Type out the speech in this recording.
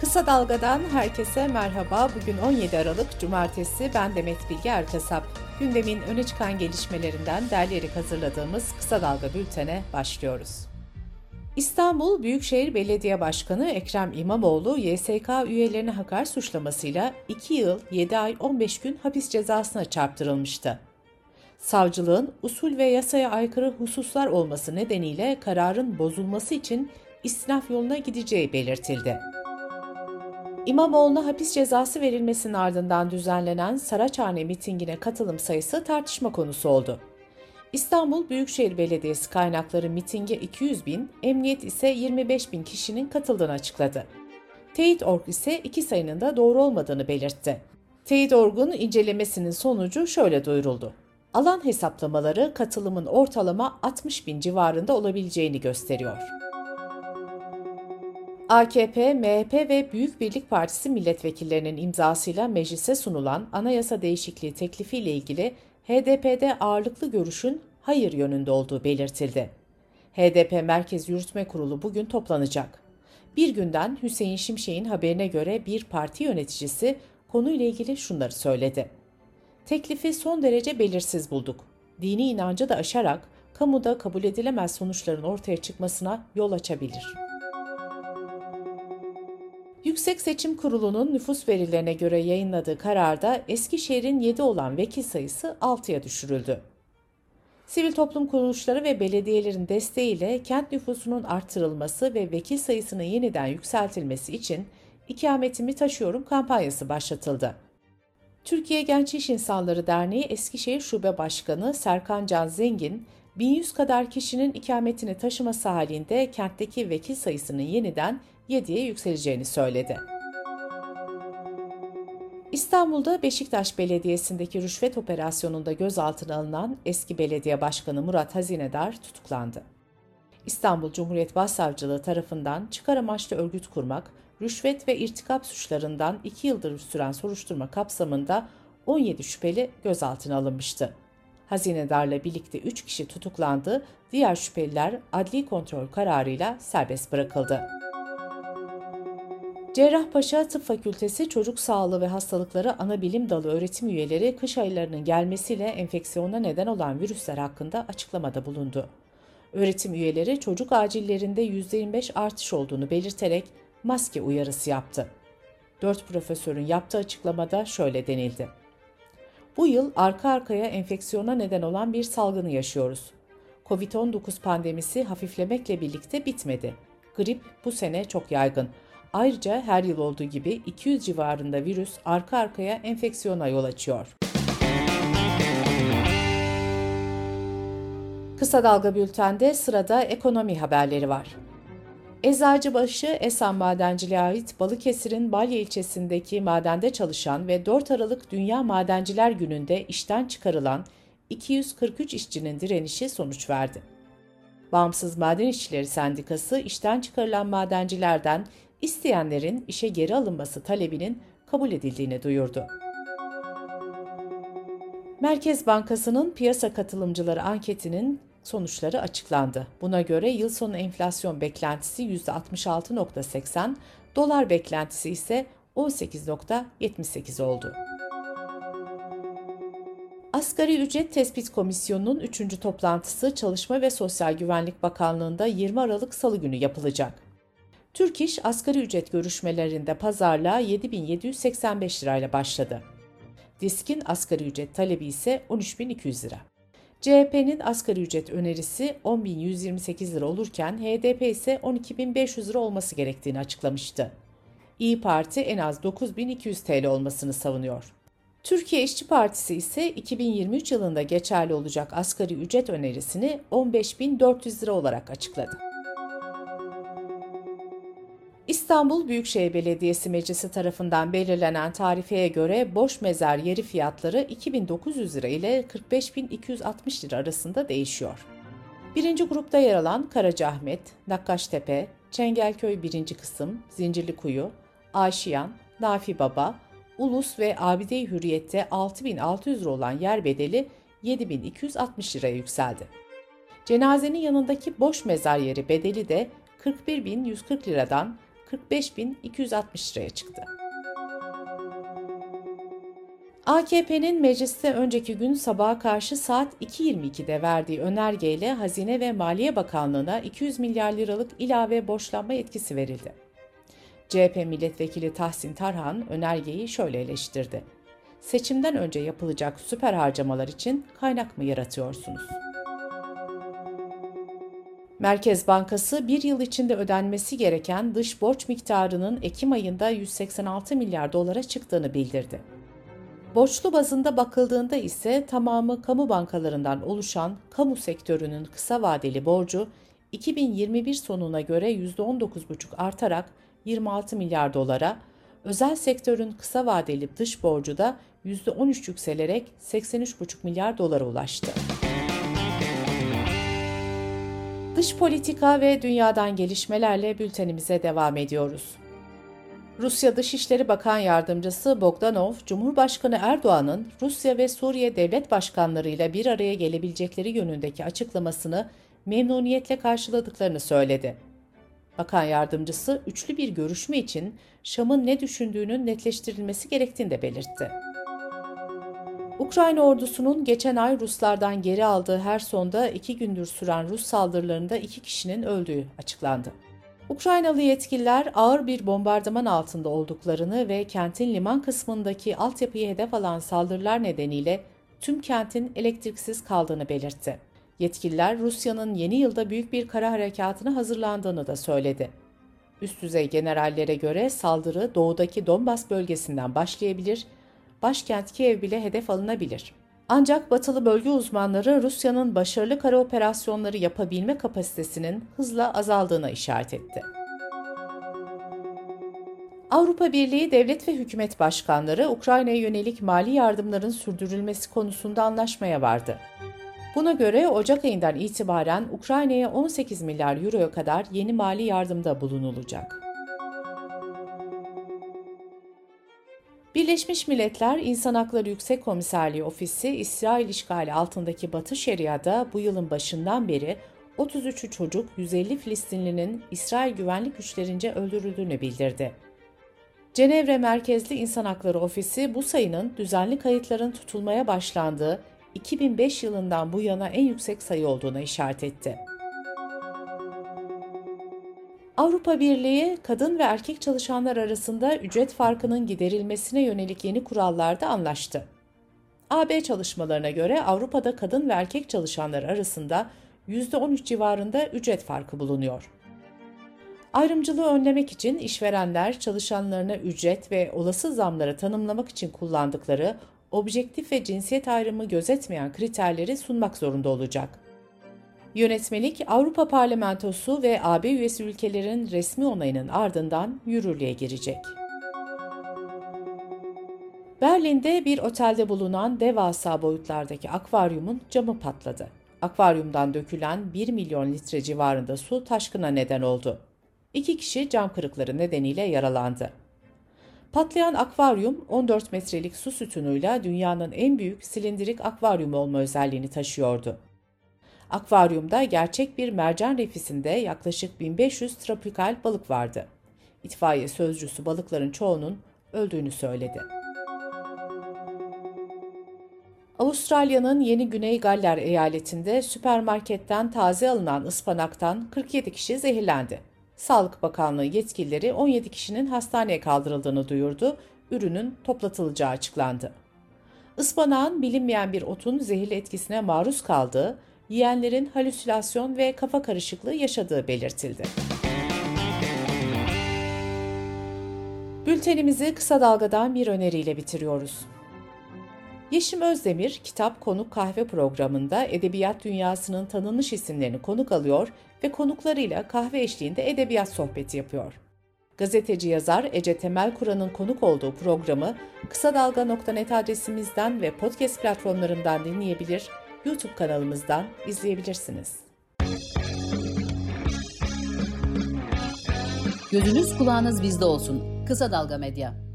Kısa Dalga'dan herkese merhaba. Bugün 17 Aralık Cumartesi. Ben Demet Bilge Erkasap. Gündemin öne çıkan gelişmelerinden derleyerek hazırladığımız Kısa Dalga bültene başlıyoruz. İstanbul Büyükşehir Belediye Başkanı Ekrem İmamoğlu, YSK üyelerine hakar suçlamasıyla 2 yıl 7 ay 15 gün hapis cezasına çarptırılmıştı. Savcılığın usul ve yasaya aykırı hususlar olması nedeniyle kararın bozulması için istinaf yoluna gideceği belirtildi. İmamoğlu'na hapis cezası verilmesinin ardından düzenlenen Saraçhane mitingine katılım sayısı tartışma konusu oldu. İstanbul Büyükşehir Belediyesi kaynakları mitinge 200 bin, emniyet ise 25 bin kişinin katıldığını açıkladı. Teyit.org ise iki sayının da doğru olmadığını belirtti. Teyit.org'un incelemesinin sonucu şöyle duyuruldu. Alan hesaplamaları katılımın ortalama 60 bin civarında olabileceğini gösteriyor. AKP, MHP ve Büyük Birlik Partisi milletvekillerinin imzasıyla meclise sunulan anayasa değişikliği teklifiyle ilgili HDP'de ağırlıklı görüşün hayır yönünde olduğu belirtildi. HDP Merkez Yürütme Kurulu bugün toplanacak. Bir günden Hüseyin Şimşek'in haberine göre bir parti yöneticisi konuyla ilgili şunları söyledi. Teklifi son derece belirsiz bulduk. Dini inancı da aşarak kamuda kabul edilemez sonuçların ortaya çıkmasına yol açabilir. Yüksek Seçim Kurulu'nun nüfus verilerine göre yayınladığı kararda Eskişehir'in 7 olan vekil sayısı 6'ya düşürüldü. Sivil toplum kuruluşları ve belediyelerin desteğiyle kent nüfusunun artırılması ve vekil sayısının yeniden yükseltilmesi için ikametimi taşıyorum kampanyası başlatıldı. Türkiye Genç İş İnsanları Derneği Eskişehir Şube Başkanı Serkan Can Zengin, 1100 kadar kişinin ikametini taşıması halinde kentteki vekil sayısının yeniden 7'ye yükseleceğini söyledi. İstanbul'da Beşiktaş Belediyesi'ndeki rüşvet operasyonunda gözaltına alınan eski belediye başkanı Murat Hazinedar tutuklandı. İstanbul Cumhuriyet Başsavcılığı tarafından çıkar amaçlı örgüt kurmak, rüşvet ve irtikap suçlarından 2 yıldır süren soruşturma kapsamında 17 şüpheli gözaltına alınmıştı. Hazinedarla birlikte 3 kişi tutuklandı, diğer şüpheliler adli kontrol kararıyla serbest bırakıldı. Cerrahpaşa Tıp Fakültesi Çocuk Sağlığı ve Hastalıkları Ana Bilim Dalı öğretim üyeleri kış aylarının gelmesiyle enfeksiyona neden olan virüsler hakkında açıklamada bulundu. Öğretim üyeleri çocuk acillerinde %25 artış olduğunu belirterek maske uyarısı yaptı. Dört profesörün yaptığı açıklamada şöyle denildi. Bu yıl arka arkaya enfeksiyona neden olan bir salgını yaşıyoruz. Covid-19 pandemisi hafiflemekle birlikte bitmedi. Grip bu sene çok yaygın. Ayrıca her yıl olduğu gibi 200 civarında virüs arka arkaya enfeksiyona yol açıyor. Kısa Dalga Bülten'de sırada ekonomi haberleri var. Eczacıbaşı Esen Madenciliğe ait Balıkesir'in Balya ilçesindeki madende çalışan ve 4 Aralık Dünya Madenciler Günü'nde işten çıkarılan 243 işçinin direnişi sonuç verdi. Bağımsız Maden İşçileri Sendikası işten çıkarılan madencilerden isteyenlerin işe geri alınması talebinin kabul edildiğini duyurdu. Merkez Bankası'nın piyasa katılımcıları anketinin sonuçları açıklandı. Buna göre yıl sonu enflasyon beklentisi %66.80, dolar beklentisi ise 18.78 oldu. Asgari Ücret Tespit Komisyonu'nun 3. toplantısı Çalışma ve Sosyal Güvenlik Bakanlığı'nda 20 Aralık Salı günü yapılacak. Türk İş asgari ücret görüşmelerinde pazarlığa 7785 lirayla başladı. Diskin asgari ücret talebi ise 13200 lira. CHP'nin asgari ücret önerisi 10.128 lira olurken HDP ise 12.500 lira olması gerektiğini açıklamıştı. İyi Parti en az 9.200 TL olmasını savunuyor. Türkiye İşçi Partisi ise 2023 yılında geçerli olacak asgari ücret önerisini 15.400 lira olarak açıkladı. İstanbul Büyükşehir Belediyesi Meclisi tarafından belirlenen tarifeye göre boş mezar yeri fiyatları 2900 lira ile 45260 lira arasında değişiyor. Birinci grupta yer alan Karacaahmet, Nakkaştepe, Çengelköy 1. kısım, Zincirlikuyu, Aşiyan, Nafi Baba, Ulus ve Abide-i Hürriyet'te 6600 lira olan yer bedeli 7260 liraya yükseldi. Cenazenin yanındaki boş mezar yeri bedeli de 41.140 liradan 45.260 liraya çıktı. AKP'nin mecliste önceki gün sabaha karşı saat 2.22'de verdiği önergeyle Hazine ve Maliye Bakanlığı'na 200 milyar liralık ilave borçlanma etkisi verildi. CHP milletvekili Tahsin Tarhan önergeyi şöyle eleştirdi. Seçimden önce yapılacak süper harcamalar için kaynak mı yaratıyorsunuz? Merkez Bankası bir yıl içinde ödenmesi gereken dış borç miktarının Ekim ayında 186 milyar dolara çıktığını bildirdi. Borçlu bazında bakıldığında ise tamamı kamu bankalarından oluşan kamu sektörünün kısa vadeli borcu 2021 sonuna göre %19,5 artarak 26 milyar dolara, özel sektörün kısa vadeli dış borcu da %13 yükselerek 83,5 milyar dolara ulaştı. Dış politika ve dünyadan gelişmelerle bültenimize devam ediyoruz. Rusya Dışişleri Bakan Yardımcısı Bogdanov, Cumhurbaşkanı Erdoğan'ın Rusya ve Suriye devlet başkanlarıyla bir araya gelebilecekleri yönündeki açıklamasını memnuniyetle karşıladıklarını söyledi. Bakan Yardımcısı üçlü bir görüşme için Şam'ın ne düşündüğünün netleştirilmesi gerektiğini de belirtti. Ukrayna ordusunun geçen ay Ruslardan geri aldığı Herson'da iki gündür süren Rus saldırılarında iki kişinin öldüğü açıklandı. Ukraynalı yetkililer ağır bir bombardıman altında olduklarını ve kentin liman kısmındaki altyapıyı hedef alan saldırılar nedeniyle tüm kentin elektriksiz kaldığını belirtti. Yetkililer Rusya'nın yeni yılda büyük bir kara harekatına hazırlandığını da söyledi. Üst düzey generallere göre saldırı doğudaki Donbas bölgesinden başlayabilir, başkent Kiev bile hedef alınabilir. Ancak batılı bölge uzmanları Rusya'nın başarılı kara operasyonları yapabilme kapasitesinin hızla azaldığına işaret etti. Avrupa Birliği devlet ve hükümet başkanları Ukrayna'ya yönelik mali yardımların sürdürülmesi konusunda anlaşmaya vardı. Buna göre Ocak ayından itibaren Ukrayna'ya 18 milyar euroya kadar yeni mali yardımda bulunulacak. Birleşmiş Milletler İnsan Hakları Yüksek Komiserliği Ofisi, İsrail işgali altındaki Batı Şeria'da bu yılın başından beri 33 çocuk 150 Filistinlinin İsrail güvenlik güçlerince öldürüldüğünü bildirdi. Cenevre merkezli İnsan Hakları Ofisi bu sayının düzenli kayıtların tutulmaya başlandığı 2005 yılından bu yana en yüksek sayı olduğuna işaret etti. Avrupa Birliği, kadın ve erkek çalışanlar arasında ücret farkının giderilmesine yönelik yeni kurallarda anlaştı. AB çalışmalarına göre Avrupa'da kadın ve erkek çalışanlar arasında %13 civarında ücret farkı bulunuyor. Ayrımcılığı önlemek için işverenler çalışanlarına ücret ve olası zamları tanımlamak için kullandıkları objektif ve cinsiyet ayrımı gözetmeyen kriterleri sunmak zorunda olacak. Yönetmelik Avrupa Parlamentosu ve AB üyesi ülkelerin resmi onayının ardından yürürlüğe girecek. Berlin'de bir otelde bulunan devasa boyutlardaki akvaryumun camı patladı. Akvaryumdan dökülen 1 milyon litre civarında su taşkına neden oldu. İki kişi cam kırıkları nedeniyle yaralandı. Patlayan akvaryum 14 metrelik su sütunuyla dünyanın en büyük silindirik akvaryumu olma özelliğini taşıyordu. Akvaryumda gerçek bir mercan refisinde yaklaşık 1500 tropikal balık vardı. İtfaiye sözcüsü balıkların çoğunun öldüğünü söyledi. Avustralya'nın Yeni Güney Galler eyaletinde süpermarketten taze alınan ıspanaktan 47 kişi zehirlendi. Sağlık Bakanlığı yetkilileri 17 kişinin hastaneye kaldırıldığını duyurdu, ürünün toplatılacağı açıklandı. Ispanağın bilinmeyen bir otun zehirli etkisine maruz kaldığı, yiyenlerin halüsinasyon ve kafa karışıklığı yaşadığı belirtildi. Bültenimizi kısa dalgadan bir öneriyle bitiriyoruz. Yeşim Özdemir, Kitap Konuk Kahve programında edebiyat dünyasının tanınmış isimlerini konuk alıyor ve konuklarıyla kahve eşliğinde edebiyat sohbeti yapıyor. Gazeteci yazar Ece Temel Kur'an'ın konuk olduğu programı kısa dalga.net adresimizden ve podcast platformlarından dinleyebilir, YouTube kanalımızdan izleyebilirsiniz. Gözünüz kulağınız bizde olsun. Kısa Dalga Medya.